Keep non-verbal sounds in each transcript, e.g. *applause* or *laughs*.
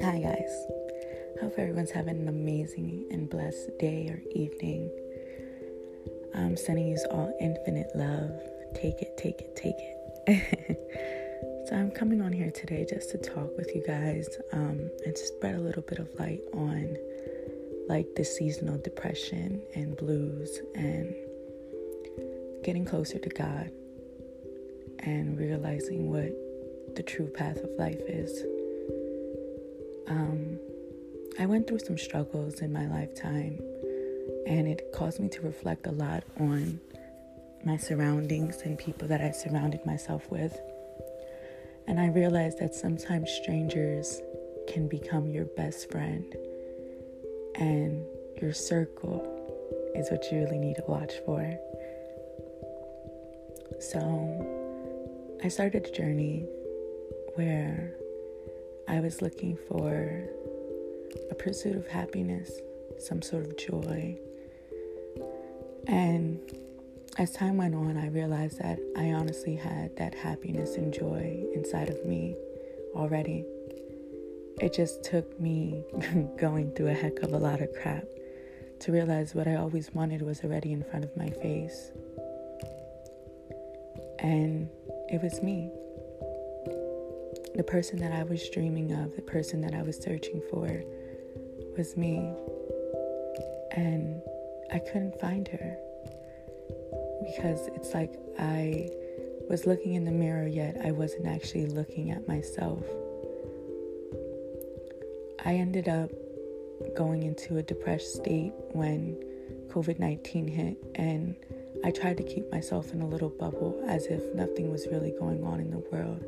Hi, guys. Hope everyone's having an amazing and blessed day or evening. I'm sending you all infinite love. Take it, take it, take it. *laughs* so, I'm coming on here today just to talk with you guys um, and to spread a little bit of light on like the seasonal depression and blues and getting closer to God and realizing what the true path of life is. Um, I went through some struggles in my lifetime, and it caused me to reflect a lot on my surroundings and people that I surrounded myself with. And I realized that sometimes strangers can become your best friend, and your circle is what you really need to watch for. So, I started a journey where I was looking for a pursuit of happiness, some sort of joy. And as time went on, I realized that I honestly had that happiness and joy inside of me already. It just took me *laughs* going through a heck of a lot of crap to realize what I always wanted was already in front of my face. And it was me. The person that I was dreaming of, the person that I was searching for, was me. And I couldn't find her because it's like I was looking in the mirror, yet I wasn't actually looking at myself. I ended up going into a depressed state when COVID 19 hit, and I tried to keep myself in a little bubble as if nothing was really going on in the world.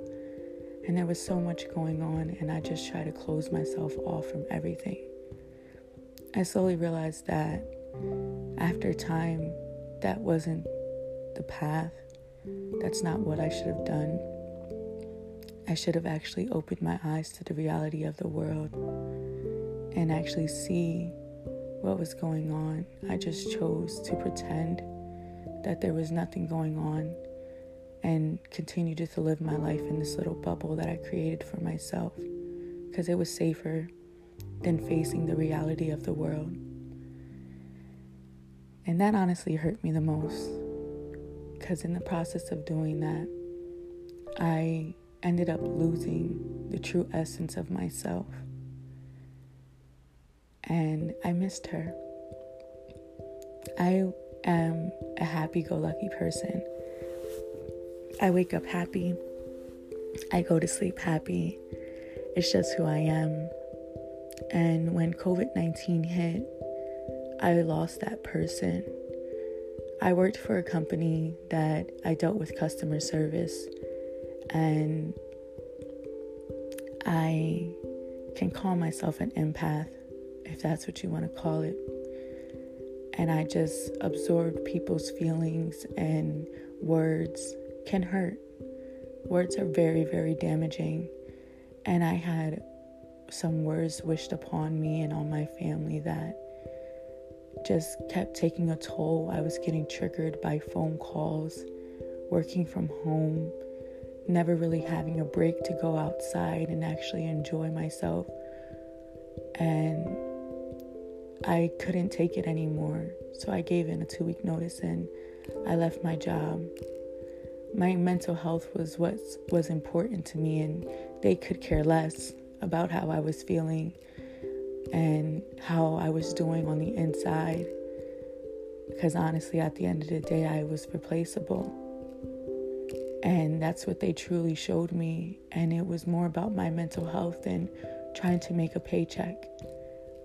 And there was so much going on, and I just tried to close myself off from everything. I slowly realized that after time, that wasn't the path. That's not what I should have done. I should have actually opened my eyes to the reality of the world and actually see what was going on. I just chose to pretend that there was nothing going on and continue to live my life in this little bubble that I created for myself because it was safer than facing the reality of the world. And that honestly hurt me the most because in the process of doing that, I ended up losing the true essence of myself. And I missed her. I am a happy go lucky person. I wake up happy. I go to sleep happy. It's just who I am. And when COVID 19 hit, I lost that person. I worked for a company that I dealt with customer service, and I can call myself an empath, if that's what you want to call it. And I just absorbed people's feelings, and words can hurt. Words are very, very damaging. And I had some words wished upon me and on my family that just kept taking a toll. I was getting triggered by phone calls, working from home, never really having a break to go outside and actually enjoy myself. And I couldn't take it anymore. So I gave in a two week notice and I left my job. My mental health was what was important to me, and they could care less about how I was feeling and how I was doing on the inside. Because honestly, at the end of the day, I was replaceable. And that's what they truly showed me. And it was more about my mental health than trying to make a paycheck.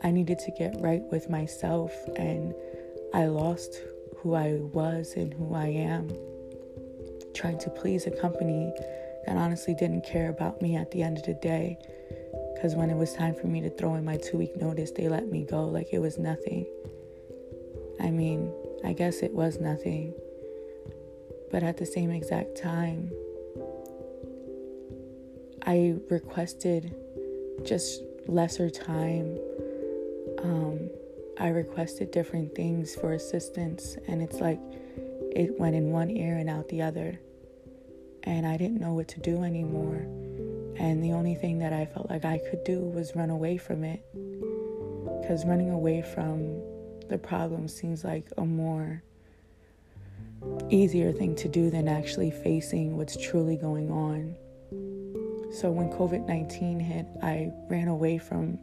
I needed to get right with myself, and I lost who I was and who I am. Trying to please a company that honestly didn't care about me at the end of the day because when it was time for me to throw in my two week notice, they let me go like it was nothing. I mean, I guess it was nothing. But at the same exact time, I requested just lesser time. Um, I requested different things for assistance, and it's like it went in one ear and out the other. and I didn't know what to do anymore. And the only thing that I felt like I could do was run away from it. Because running away from the problem seems like a more easier thing to do than actually facing what's truly going on. So when COVID 19 hit, I ran away from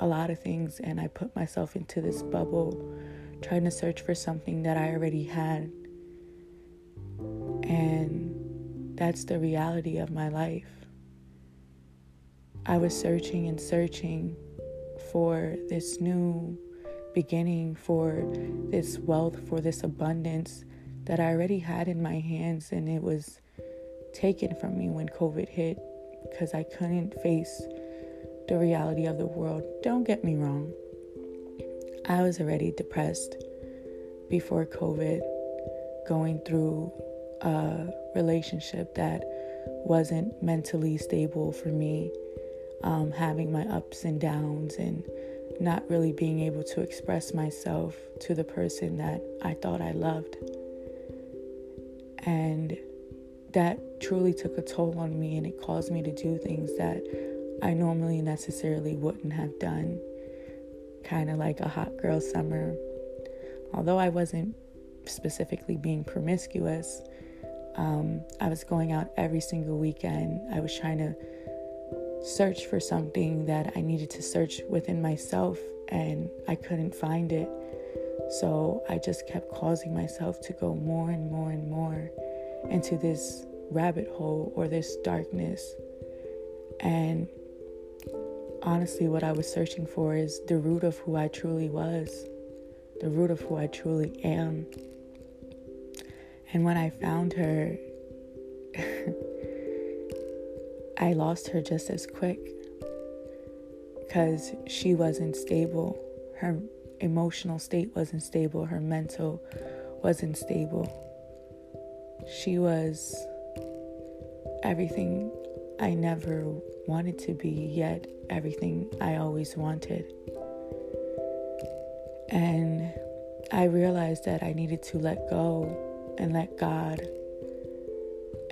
a lot of things and I put myself into this bubble trying to search for something that I already had. And that's the reality of my life. I was searching and searching for this new beginning, for this wealth, for this abundance that I already had in my hands, and it was taken from me when COVID hit because I couldn't face the reality of the world. Don't get me wrong, I was already depressed before COVID, going through a relationship that wasn't mentally stable for me, um, having my ups and downs, and not really being able to express myself to the person that I thought I loved. And that truly took a toll on me, and it caused me to do things that I normally necessarily wouldn't have done. Kind of like a hot girl summer. Although I wasn't specifically being promiscuous, um, I was going out every single weekend. I was trying to search for something that I needed to search within myself, and I couldn't find it. So I just kept causing myself to go more and more and more into this rabbit hole or this darkness. And honestly, what I was searching for is the root of who I truly was, the root of who I truly am. And when I found her, *laughs* I lost her just as quick because she wasn't stable. Her emotional state wasn't stable, her mental wasn't stable. She was everything I never wanted to be, yet everything I always wanted. And I realized that I needed to let go and let God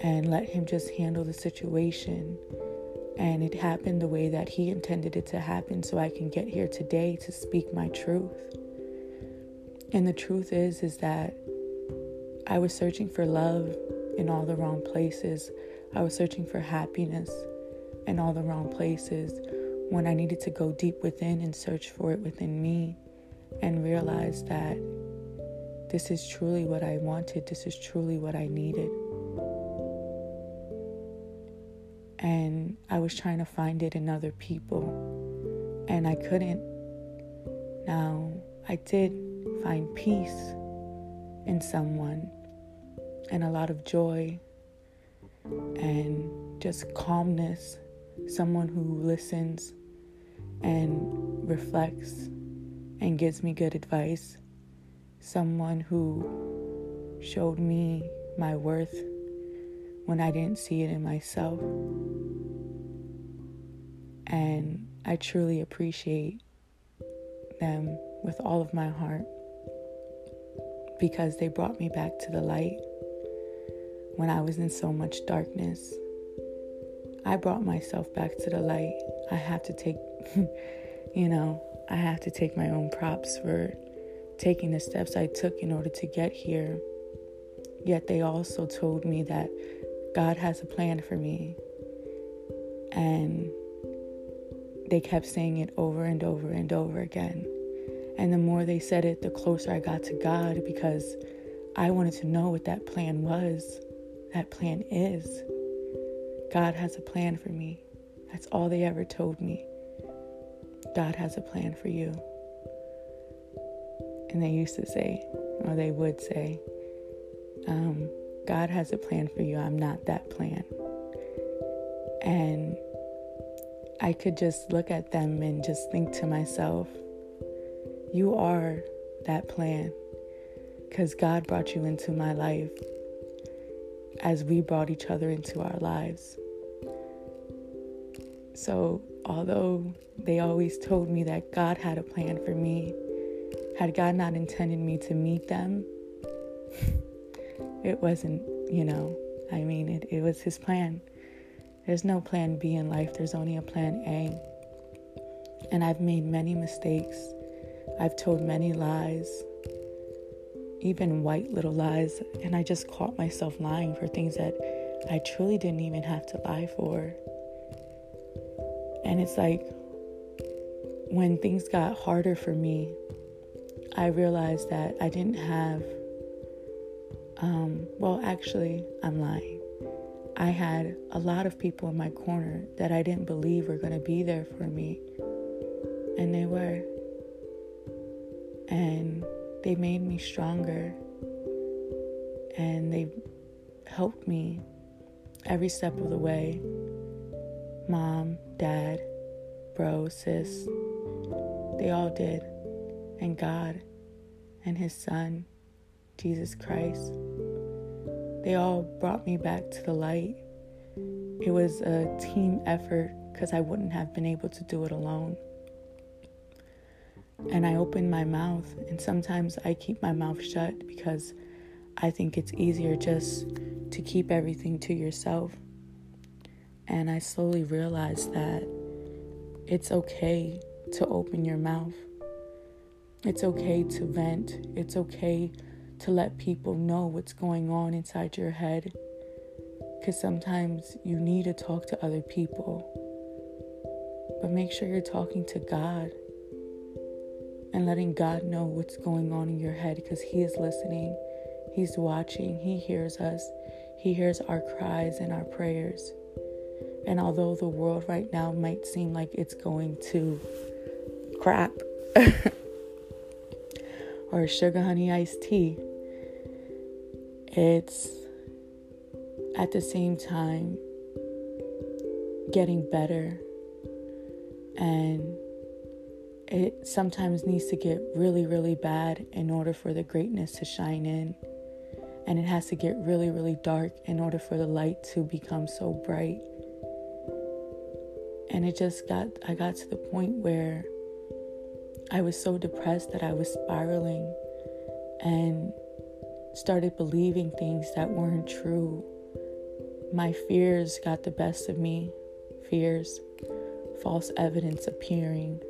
and let Him just handle the situation. And it happened the way that He intended it to happen so I can get here today to speak my truth. And the truth is is that I was searching for love in all the wrong places. I was searching for happiness in all the wrong places when I needed to go deep within and search for it within me and realize that this is truly what I wanted, this is truly what I needed. And I was trying to find it in other people, and I couldn't. Now, I did find peace in someone and a lot of joy and just calmness, someone who listens and reflects and gives me good advice, someone who showed me my worth when I didn't see it in myself. And I truly appreciate them with all of my heart because they brought me back to the light when I was in so much darkness. I brought myself back to the light. I have to take, *laughs* you know, I have to take my own props for taking the steps I took in order to get here. Yet they also told me that God has a plan for me. And they kept saying it over and over and over again. And the more they said it, the closer I got to God because I wanted to know what that plan was that plan is. God has a plan for me. That's all they ever told me. God has a plan for you. And they used to say, or they would say, um, God has a plan for you. I'm not that plan. And I could just look at them and just think to myself, you are that plan because God brought you into my life as we brought each other into our lives. So, although they always told me that God had a plan for me, had God not intended me to meet them, *laughs* it wasn't, you know, I mean, it, it was His plan. There's no plan B in life, there's only a plan A. And I've made many mistakes. I've told many lies, even white little lies, and I just caught myself lying for things that I truly didn't even have to lie for. And it's like when things got harder for me, I realized that I didn't have, um, well, actually, I'm lying. I had a lot of people in my corner that I didn't believe were going to be there for me. And they were. And they made me stronger. And they helped me every step of the way. Mom, dad, bro, sis, they all did. And God and His Son, Jesus Christ, they all brought me back to the light. It was a team effort because I wouldn't have been able to do it alone. And I open my mouth, and sometimes I keep my mouth shut because I think it's easier just to keep everything to yourself. And I slowly realized that it's okay to open your mouth. It's okay to vent. It's okay to let people know what's going on inside your head. Because sometimes you need to talk to other people. But make sure you're talking to God and letting God know what's going on in your head because He is listening, He's watching, He hears us, He hears our cries and our prayers. And although the world right now might seem like it's going to crap *laughs* or sugar honey iced tea, it's at the same time getting better and it sometimes needs to get really, really bad in order for the greatness to shine in. And it has to get really, really dark in order for the light to become so bright. And it just got, I got to the point where I was so depressed that I was spiraling and started believing things that weren't true. My fears got the best of me. Fears, false evidence appearing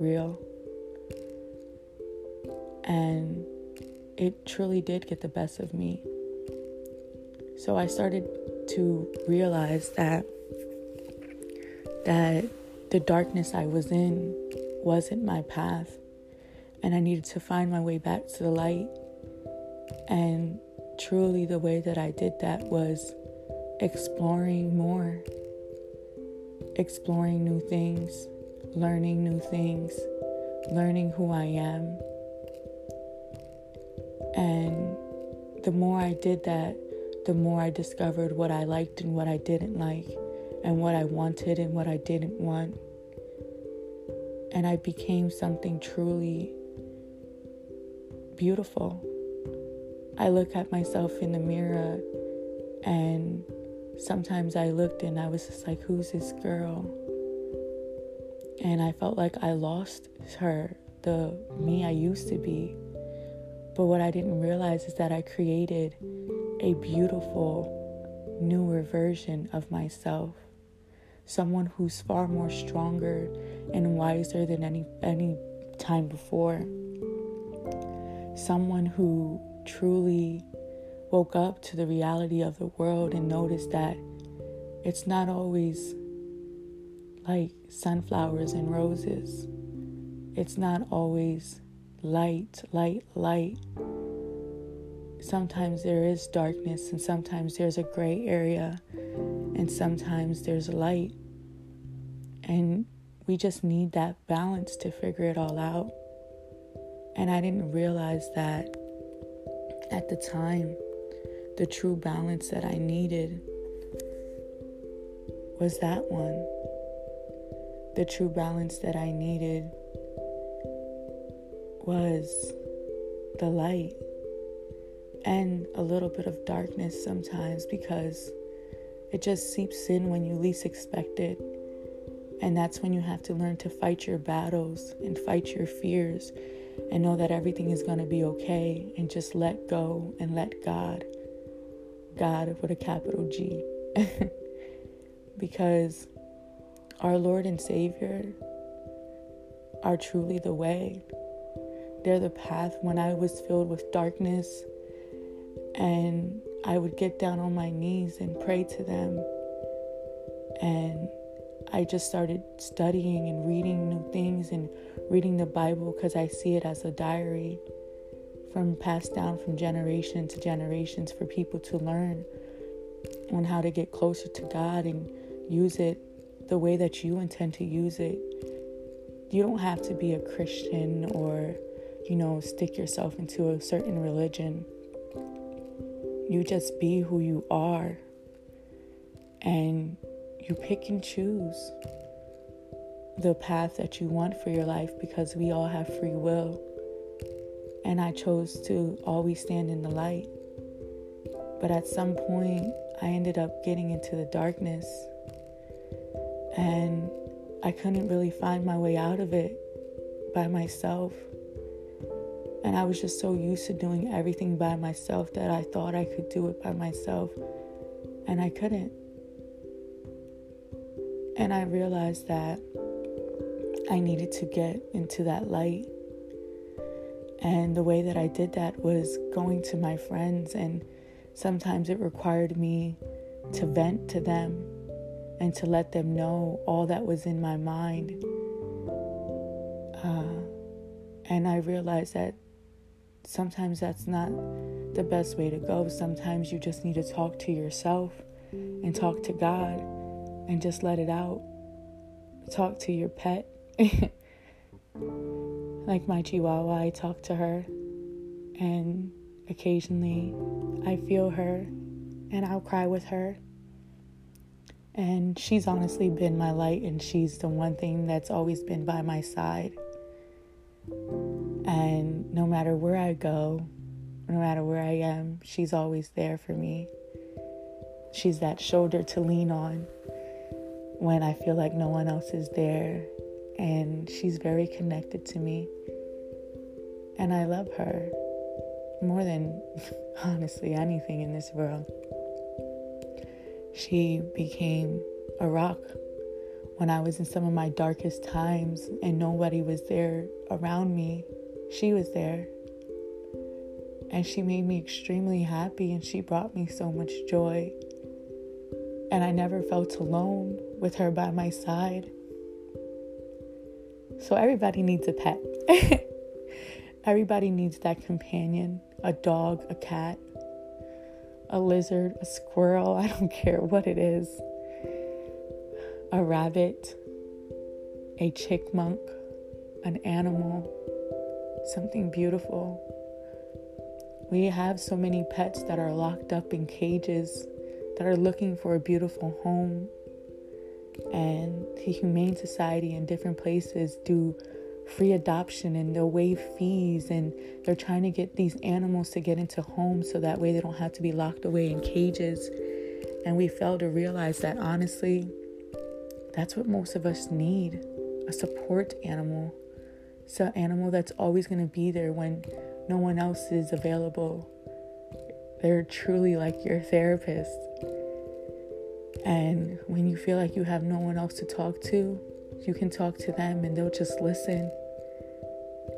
real. And it truly did get the best of me. So I started to realize that that the darkness I was in wasn't my path and I needed to find my way back to the light. And truly the way that I did that was exploring more, exploring new things, learning new things, learning who I am. And the more I did that, the more I discovered what I liked and what I didn't like, and what I wanted and what I didn't want. And I became something truly beautiful. I look at myself in the mirror, and sometimes I looked and I was just like, Who's this girl? And I felt like I lost her, the me I used to be. But what I didn't realize is that I created a beautiful, newer version of myself. Someone who's far more stronger and wiser than any, any time before. Someone who truly woke up to the reality of the world and noticed that it's not always like sunflowers and roses. It's not always light, light, light. Sometimes there is darkness, and sometimes there's a gray area, and sometimes there's light. And we just need that balance to figure it all out. And I didn't realize that at the time, the true balance that I needed was that one the true balance that I needed was the light and a little bit of darkness sometimes because it just seeps in when you least expect it. And that's when you have to learn to fight your battles and fight your fears and know that everything is going to be okay and just let go and let God God with a capital G. *laughs* because our Lord and Savior are truly the way. They're the path when I was filled with darkness and I would get down on my knees and pray to them. And I just started studying and reading new things and reading the Bible because I see it as a diary from passed down from generation to generations for people to learn on how to get closer to God and use it the way that you intend to use it. You don't have to be a Christian or, you know, stick yourself into a certain religion. You just be who you are and you pick and choose the path that you want for your life because we all have free will. And I chose to always stand in the light. But at some point, I ended up getting into the darkness and I couldn't really find my way out of it by myself. And I was just so used to doing everything by myself that I thought I could do it by myself. And I couldn't. And I realized that I needed to get into that light. And the way that I did that was going to my friends, and sometimes it required me to vent to them and to let them know all that was in my mind. Uh, and I realized that sometimes that's not the best way to go. Sometimes you just need to talk to yourself and talk to God and just let it out. Talk to your pet. *laughs* like my chihuahua, I talk to her, and occasionally I feel her and I'll cry with her. And she's honestly been my light, and she's the one thing that's always been by my side. And no matter where I go, no matter where I am, she's always there for me. She's that shoulder to lean on when I feel like no one else is there. And she's very connected to me. And I love her more than *laughs* honestly anything in this world. She became a rock when I was in some of my darkest times and nobody was there around me. She was there. And she made me extremely happy and she brought me so much joy. And I never felt alone with her by my side. So everybody needs a pet. *laughs* everybody needs that companion a dog, a cat, a lizard, a squirrel, *laughs* I don't care what it is, a rabbit, a chickmunk, an animal, something beautiful. We have so many pets that are locked up in cages that are looking for a beautiful home. And the Humane Society in different places do free adoption and they'll waive fees and they're trying to get these animals to get into homes so that way they don't have to be locked away in cages. And we fail to realize that honestly, that's what most of us need a support animal. It's an animal that's always going to be there when no one else is available. They're truly like your therapist. And when you feel like you have no one else to talk to, you can talk to them and they'll just listen.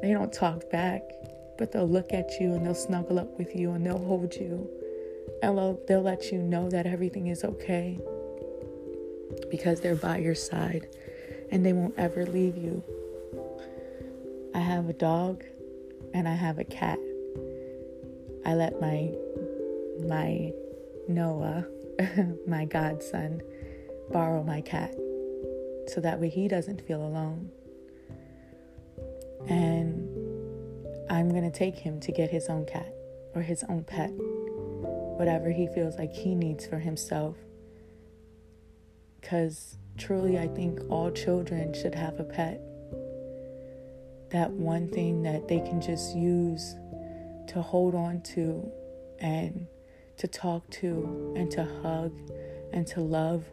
They don't talk back, but they'll look at you and they'll snuggle up with you and they'll hold you. And they'll, they'll let you know that everything is okay because they're by your side and they won't ever leave you. I have a dog and I have a cat. I let my my Noah, *laughs* my godson, borrow my cat so that way he doesn't feel alone. And I'm going to take him to get his own cat or his own pet, whatever he feels like he needs for himself. Because truly, I think all children should have a pet. That one thing that they can just use to hold on to and to talk to and to hug and to love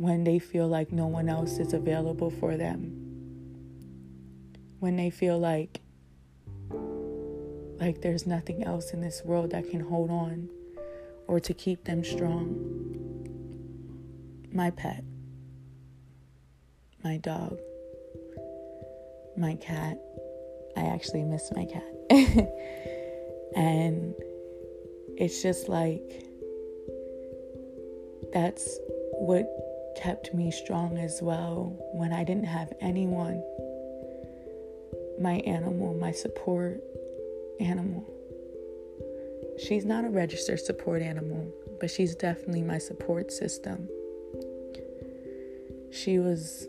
when they feel like no one else is available for them. When they feel like like there's nothing else in this world that can hold on or to keep them strong. My pet, my dog, my cat. I actually miss my cat. *laughs* and it's just like that's what kept me strong as well when I didn't have anyone. My animal, my support animal. She's not a registered support animal, but she's definitely my support system. She was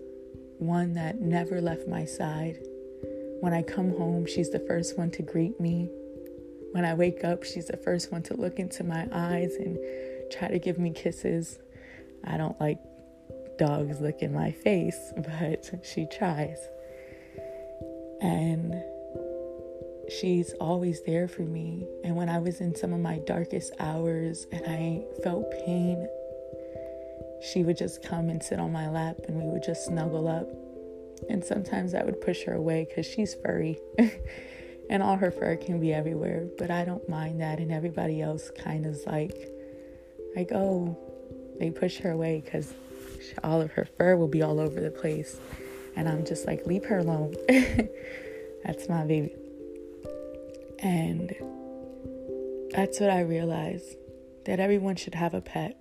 one that never left my side. When I come home, she's the first one to greet me. When I wake up, she's the first one to look into my eyes and try to give me kisses. I don't like dogs look in my face, *laughs* but she tries. And she's always there for me. And when I was in some of my darkest hours and I felt pain, she would just come and sit on my lap and we would just snuggle up. And sometimes I would push her away because she's furry *laughs* and all her fur can be everywhere. But I don't mind that. And everybody else kind of like, like, oh, they push her away because all of her fur will be all over the place. And I'm just like, leave her alone. *laughs* that's my baby. And that's what I realized that everyone should have a pet.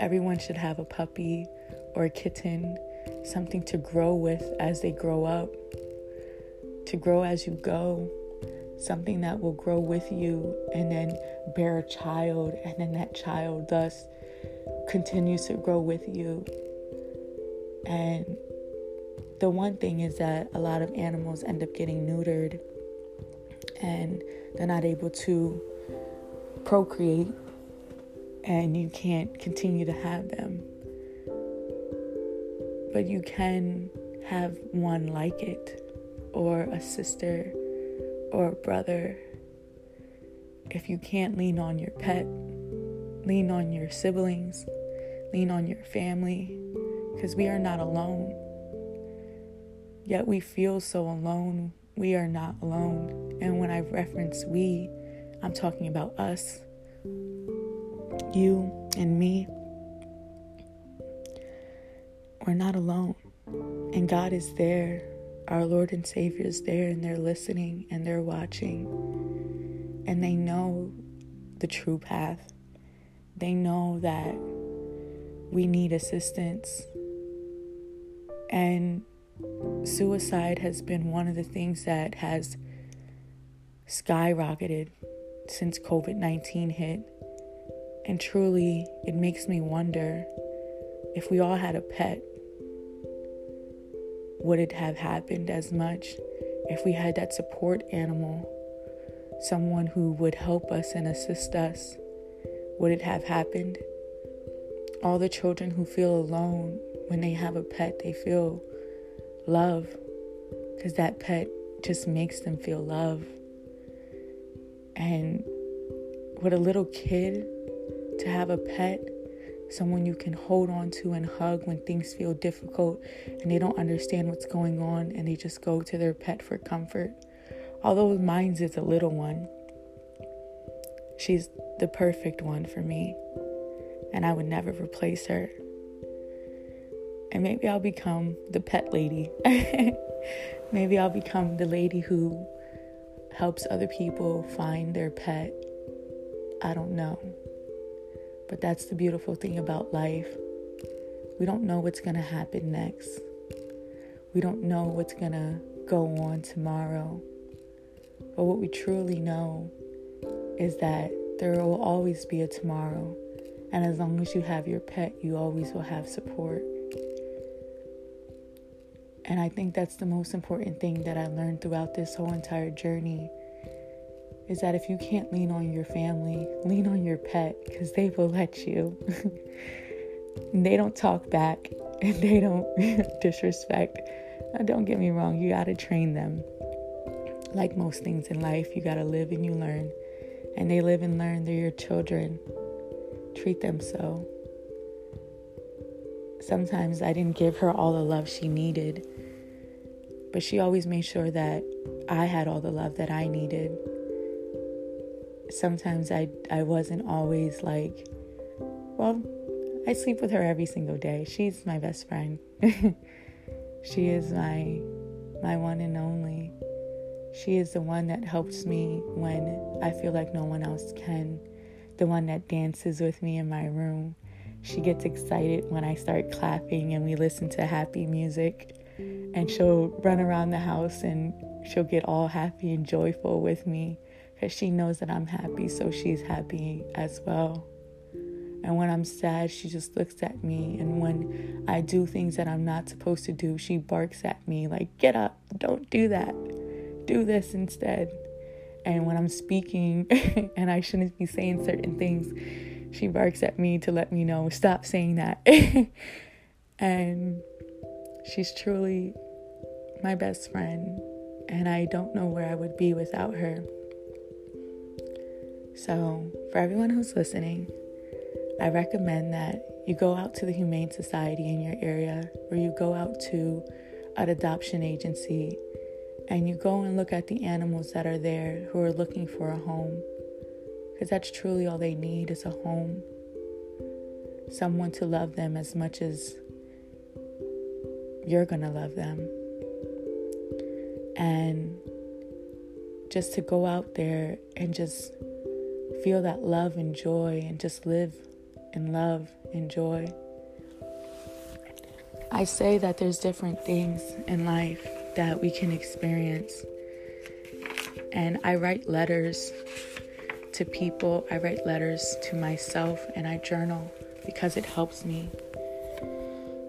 Everyone should have a puppy or a kitten, something to grow with as they grow up, to grow as you go, something that will grow with you and then bear a child, and then that child thus continues to grow with you. And the one thing is that a lot of animals end up getting neutered and they're not able to procreate, and you can't continue to have them. But you can have one like it, or a sister, or a brother. If you can't lean on your pet, lean on your siblings, lean on your family, because we are not alone. Yet we feel so alone. We are not alone. And when I reference we, I'm talking about us, you and me. We're not alone. And God is there. Our Lord and Savior is there, and they're listening and they're watching. And they know the true path. They know that we need assistance. And suicide has been one of the things that has skyrocketed since COVID 19 hit. And truly, it makes me wonder if we all had a pet, would it have happened as much if we had that support animal, someone who would help us and assist us? Would it have happened? All the children who feel alone when they have a pet, they feel love because that pet just makes them feel love. And with a little kid, to have a pet, someone you can hold on to and hug when things feel difficult and they don't understand what's going on and they just go to their pet for comfort. Although mine's is a little one, she's the perfect one for me, and I would never replace her and maybe I'll become the pet lady. *laughs* maybe I'll become the lady who helps other people find their pet. I don't know. But that's the beautiful thing about life. We don't know what's going to happen next. We don't know what's going to go on tomorrow. But what we truly know is that there will always be a tomorrow. And as long as you have your pet, you always will have support. And I think that's the most important thing that I learned throughout this whole entire journey is that if you can't lean on your family, lean on your pet because they will let you. *laughs* they don't talk back *laughs* and they don't *laughs* disrespect. Now, don't get me wrong, you got to train them. Like most things in life, you got to live and you learn. And they live and learn. They're your children. Treat them so. Sometimes I didn't give her all the love she needed but she always made sure that I had all the love that I needed. sometimes I I wasn't always like well, I sleep with her every single day. She's my best friend. *laughs* she is my my one and only. She is the one that helps me when I feel like no one else can. The one that dances with me in my room. She gets excited when I start clapping and we listen to happy music. And she'll run around the house and she'll get all happy and joyful with me because she knows that I'm happy, so she's happy as well. And when I'm sad, she just looks at me. And when I do things that I'm not supposed to do, she barks at me, like, get up, don't do that, do this instead. And when I'm speaking *laughs* and I shouldn't be saying certain things, she barks at me to let me know, stop saying that. *laughs* and she's truly my best friend. And I don't know where I would be without her. So, for everyone who's listening, I recommend that you go out to the Humane Society in your area or you go out to an adoption agency and you go and look at the animals that are there who are looking for a home. Because that's truly all they need is a home. Someone to love them as much as you're going to love them. And just to go out there and just feel that love and joy and just live in love and joy. I say that there's different things in life that we can experience. And I write letters to people, I write letters to myself, and I journal because it helps me.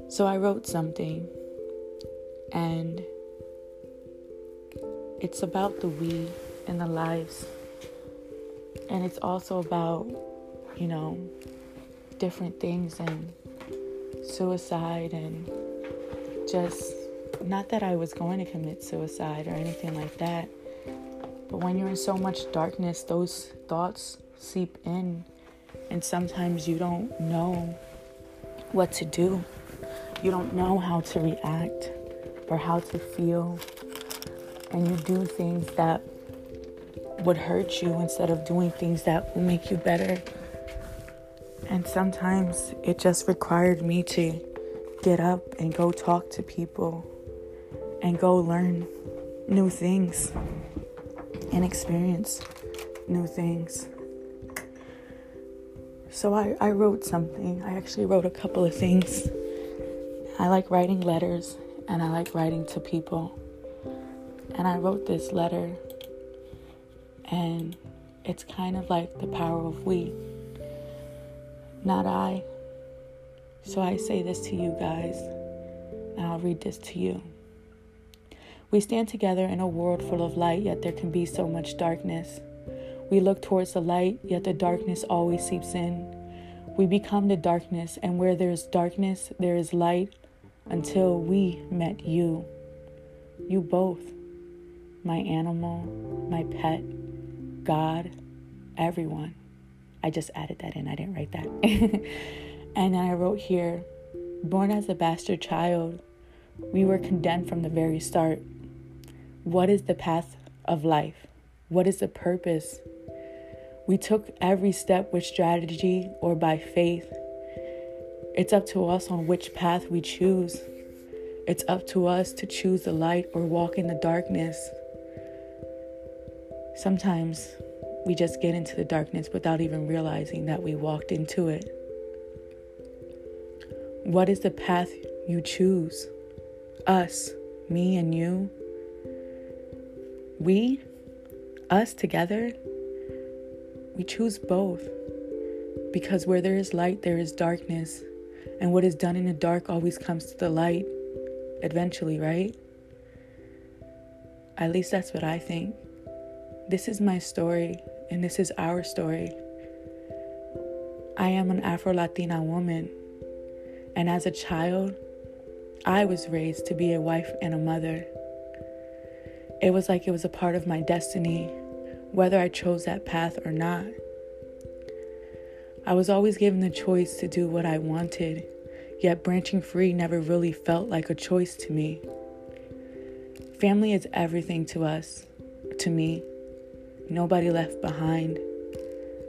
So I wrote something, and it's about the we and the lives and it's also about, you know, different things and suicide and just not that I was going to commit suicide or anything like that. But when you're in so much darkness, those thoughts seep in, and sometimes you don't know what to do. You don't know how to react or how to feel. And you do things that would hurt you instead of doing things that will make you better. And sometimes it just required me to get up and go talk to people and go learn new things and experience new things. So I, I wrote something. I actually wrote a couple of things. I like writing letters and I like writing to people. And I wrote this letter and it's kind of like the power of we, not I. So I say this to you guys, and I'll read this to you. We stand together in a world full of light, yet there can be so much darkness. We look towards the light, yet the darkness always seeps in. We become the darkness, and where there is darkness, there is light until we met you. You both, my animal, my pet, God, everyone. I just added that in, I didn't write that. *laughs* and then I wrote here born as a bastard child, we were condemned from the very start. What is the path of life? What is the purpose? We took every step with strategy or by faith. It's up to us on which path we choose. It's up to us to choose the light or walk in the darkness. Sometimes we just get into the darkness without even realizing that we walked into it. What is the path you choose? Us, me and you. We, us together, we choose both. Because where there is light, there is darkness. And what is done in the dark always comes to the light eventually, right? At least that's what I think. This is my story, and this is our story. I am an Afro Latina woman, and as a child, I was raised to be a wife and a mother. It was like it was a part of my destiny, whether I chose that path or not. I was always given the choice to do what I wanted, yet branching free never really felt like a choice to me. Family is everything to us, to me. Nobody left behind.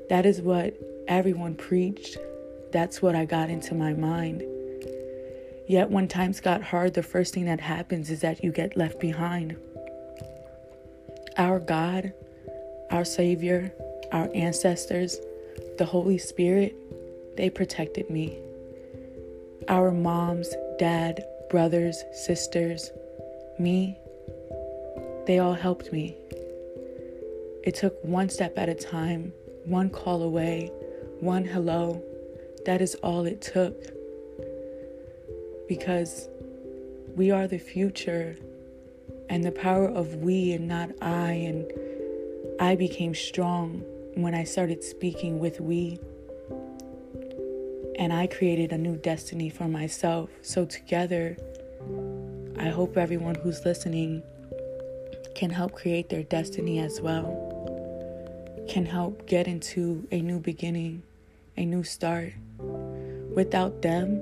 That is what everyone preached. That's what I got into my mind. Yet when times got hard, the first thing that happens is that you get left behind. Our God, our Savior, our ancestors, the Holy Spirit, they protected me. Our moms, dad, brothers, sisters, me, they all helped me. It took one step at a time, one call away, one hello. That is all it took. Because we are the future, and the power of we and not I, and I became strong when I started speaking with we. And I created a new destiny for myself. So, together, I hope everyone who's listening can help create their destiny as well, can help get into a new beginning, a new start. Without them,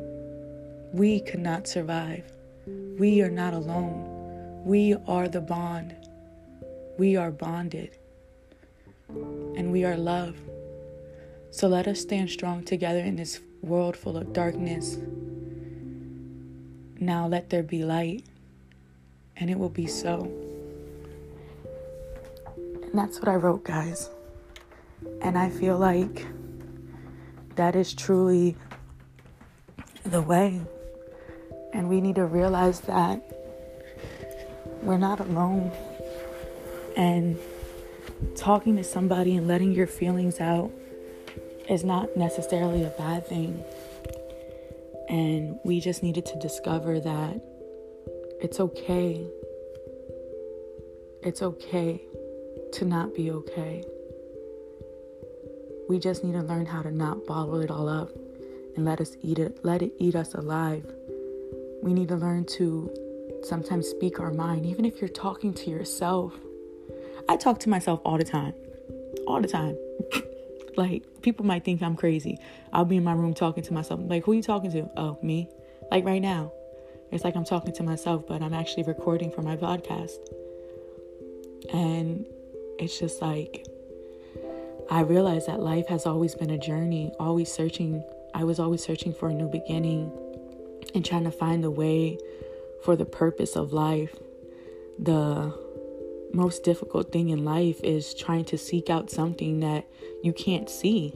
we could not survive. We are not alone. We are the bond. We are bonded. And we are love. So let us stand strong together in this world full of darkness. Now let there be light. And it will be so. And that's what I wrote, guys. And I feel like that is truly the way. And we need to realize that we're not alone. And talking to somebody and letting your feelings out is not necessarily a bad thing. And we just needed to discover that it's okay. It's okay to not be okay. We just need to learn how to not bottle it all up and let us eat it, let it eat us alive. We need to learn to sometimes speak our mind, even if you're talking to yourself. I talk to myself all the time. All the time. *laughs* like people might think I'm crazy. I'll be in my room talking to myself. Like, who are you talking to? Oh, me. Like right now. It's like I'm talking to myself, but I'm actually recording for my podcast. And it's just like I realized that life has always been a journey, always searching. I was always searching for a new beginning and trying to find the way for the purpose of life. The most difficult thing in life is trying to seek out something that you can't see,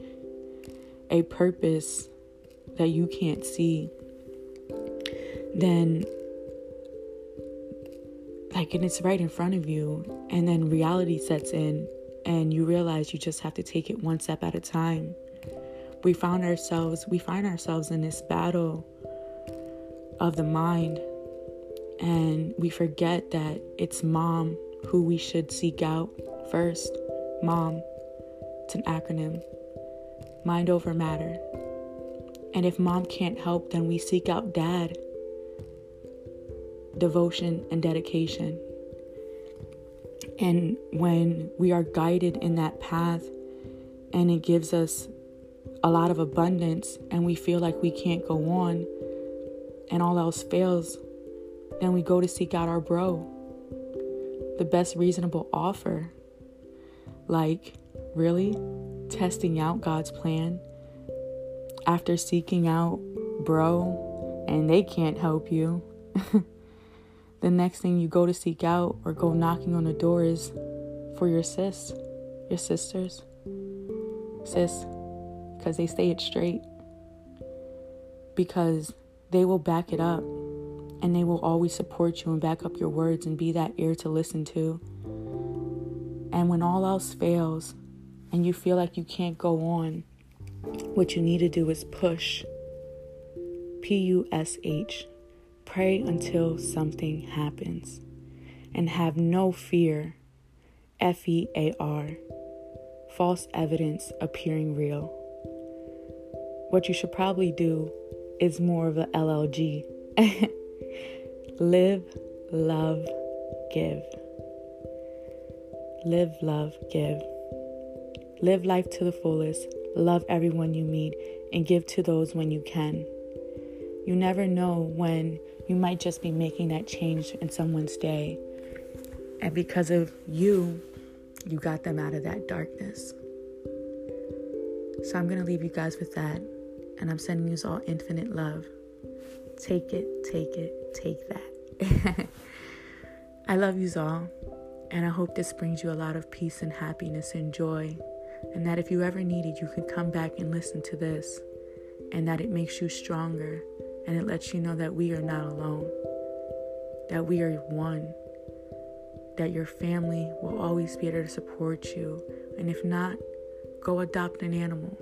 a purpose that you can't see. Then like and it's right in front of you and then reality sets in and you realize you just have to take it one step at a time we found ourselves we find ourselves in this battle of the mind and we forget that it's mom who we should seek out first. Mom it's an acronym. Mind over matter. And if mom can't help then we seek out dad. Devotion, and dedication. And when we are guided in that path and it gives us a lot of abundance and we feel like we can't go on and all else fails, then we go to seek out our bro. The best reasonable offer. Like, really? Testing out God's plan after seeking out bro and they can't help you. *laughs* the next thing you go to seek out or go knocking on the door is for your sis, your sisters. Sis, because they say it straight. Because they will back it up and they will always support you and back up your words and be that ear to listen to. And when all else fails and you feel like you can't go on, what you need to do is push. P U S H Pray until something happens and have no fear. F E A R. False evidence appearing real. What you should probably do is more of a LLG. *laughs* Live, love, give. Live, love, give. Live life to the fullest. Love everyone you meet and give to those when you can. You never know when you might just be making that change in someone's day. And because of you, you got them out of that darkness. So I'm going to leave you guys with that. And I'm sending you all infinite love. Take it, take it, take that. *laughs* I love you all. And I hope this brings you a lot of peace and happiness and joy. And that if you ever need it, you can come back and listen to this. And that it makes you stronger. And it lets you know that we are not alone. That we are one. That your family will always be there to support you. And if not, go adopt an animal.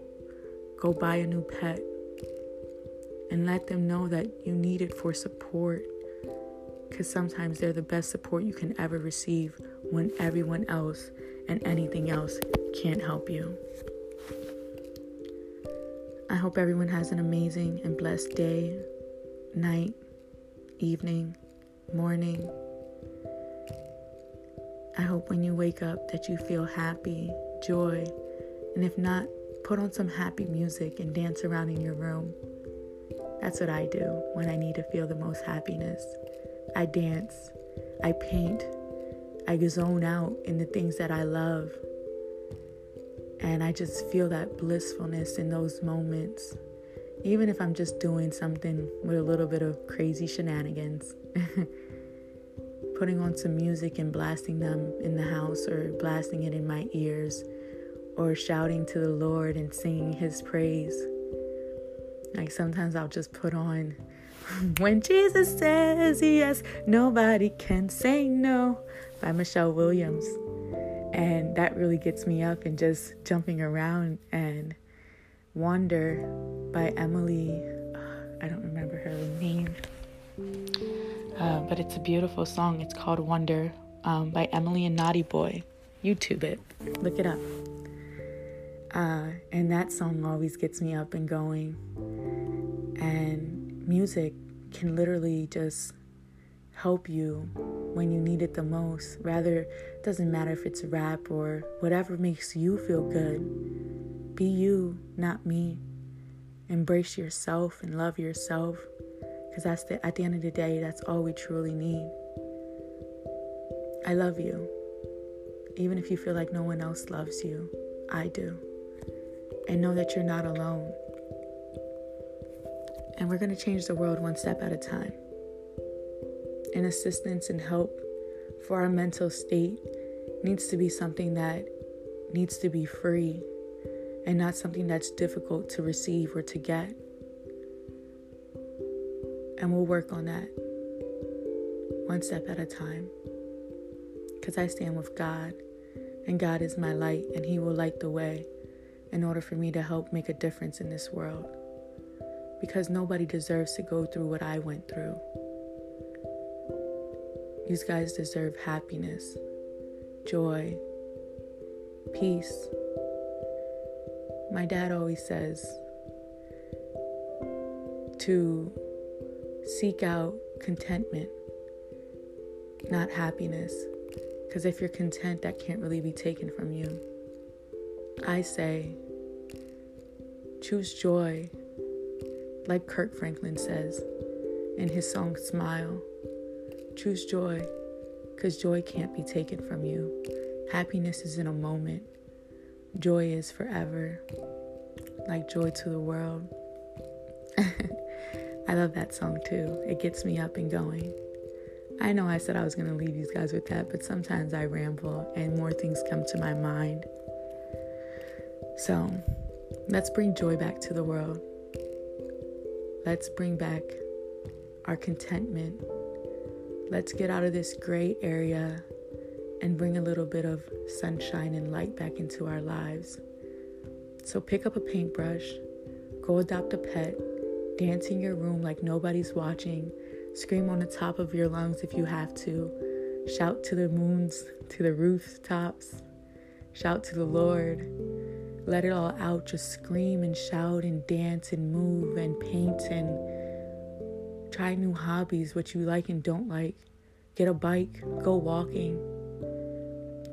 Go buy a new pet. And let them know that you need it for support because sometimes they're the best support you can ever receive when everyone else and anything else can't help you. I hope everyone has an amazing and blessed day, night, evening, morning. I hope when you wake up that you feel happy, joy, and if not, put on some happy music and dance around in your room. That's what I do when I need to feel the most happiness. I dance, I paint, I zone out in the things that I love. And I just feel that blissfulness in those moments, even if I'm just doing something with a little bit of crazy shenanigans. *laughs* Putting on some music and blasting them in the house or blasting it in my ears or shouting to the Lord and singing His praise. Like sometimes I'll just put on *laughs* when Jesus says yes, nobody can say no by Michelle Williams. And that really gets me up and just jumping around and Wonder by Emily. I don't remember her name. Uh, but it's a beautiful song. It's called Wonder um, by Emily and Naughty Boy. YouTube it, look it up. Uh, and that song always gets me up and going. And music can literally just help you when you need it the most. Rather, it doesn't matter if it's rap or whatever makes you feel good. Be you, not me. Embrace yourself and love yourself because that's the, at the end of the day, that's all we truly need. I love you. Even if you feel like no one else loves you, I do. And know that you're not alone. And we're going to change the world one step at a time. And assistance and help for our mental state needs to be something that needs to be free and not something that's difficult to receive or to get. And we'll work on that one step at a time. Because I stand with God, and God is my light, and He will light the way in order for me to help make a difference in this world because nobody deserves to go through what I went through. These guys deserve happiness, joy, peace. My dad always says to seek out contentment, not happiness. Because if you're content, that can't really be taken from you. I say, choose joy like Kirk Franklin says in his song Smile, choose joy because joy can't be taken from you. Happiness is in a moment, joy is forever, like joy to the world. *laughs* I love that song too. It gets me up and going. I know I said I was going to leave you guys with that, but sometimes I ramble and more things come to my mind. So let's bring joy back to the world. Let's bring back our contentment. Let's get out of this gray area and bring a little bit of sunshine and light back into our lives. So pick up a paintbrush, go adopt a pet, dance in your room like nobody's watching, scream on the top of your lungs if you have to, shout to the moons, to the rooftops, shout to the Lord let it all out. Just scream and shout and dance and move and paint and try new hobbies, what you like and don't like. Get a bike, go walking,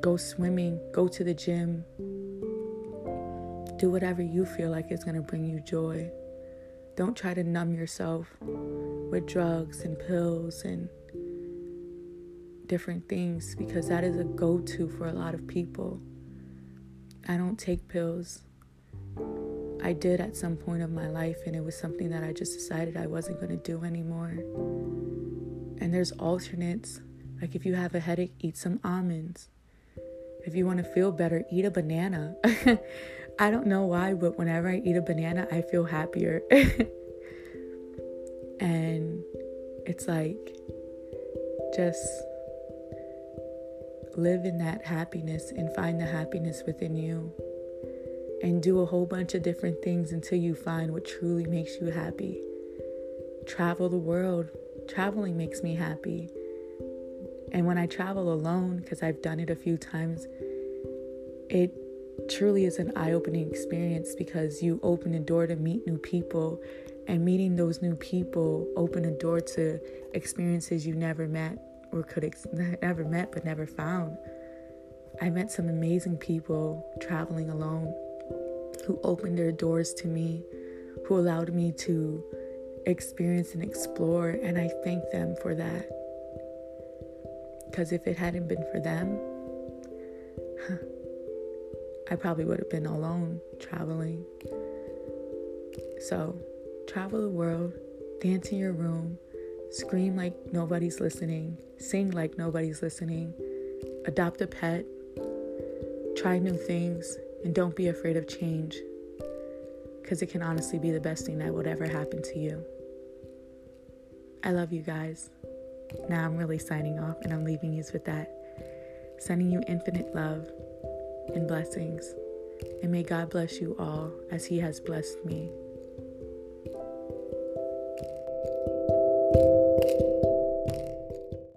go swimming, go to the gym. Do whatever you feel like is going to bring you joy. Don't try to numb yourself with drugs and pills and different things because that is a go to for a lot of people. I don't take pills. I did at some point of my life, and it was something that I just decided I wasn't going to do anymore. And there's alternates. Like if you have a headache, eat some almonds. If you want to feel better, eat a banana. *laughs* I don't know why, but whenever I eat a banana, I feel happier. *laughs* and it's like just live in that happiness and find the happiness within you and do a whole bunch of different things until you find what truly makes you happy. Travel the world. Traveling makes me happy. And when I travel alone, because I've done it a few times, it truly is an eye opening experience because you open a door to meet new people, and meeting those new people open a door to experiences you never met or could ex- *laughs* never met but never found. I met some amazing people traveling alone who opened their doors to me, who allowed me to experience and explore, and I thank them for that. Because if it hadn't been for them, *laughs* I probably would have been alone traveling. So, travel the world, dance in your room, scream like nobody's listening, sing like nobody's listening, adopt a pet, try new things, and don't be afraid of change because it can honestly be the best thing that would ever happen to you. I love you guys. Now I'm really signing off and I'm leaving you with that. Sending you infinite love and blessings. And may God bless you all as He has blessed me.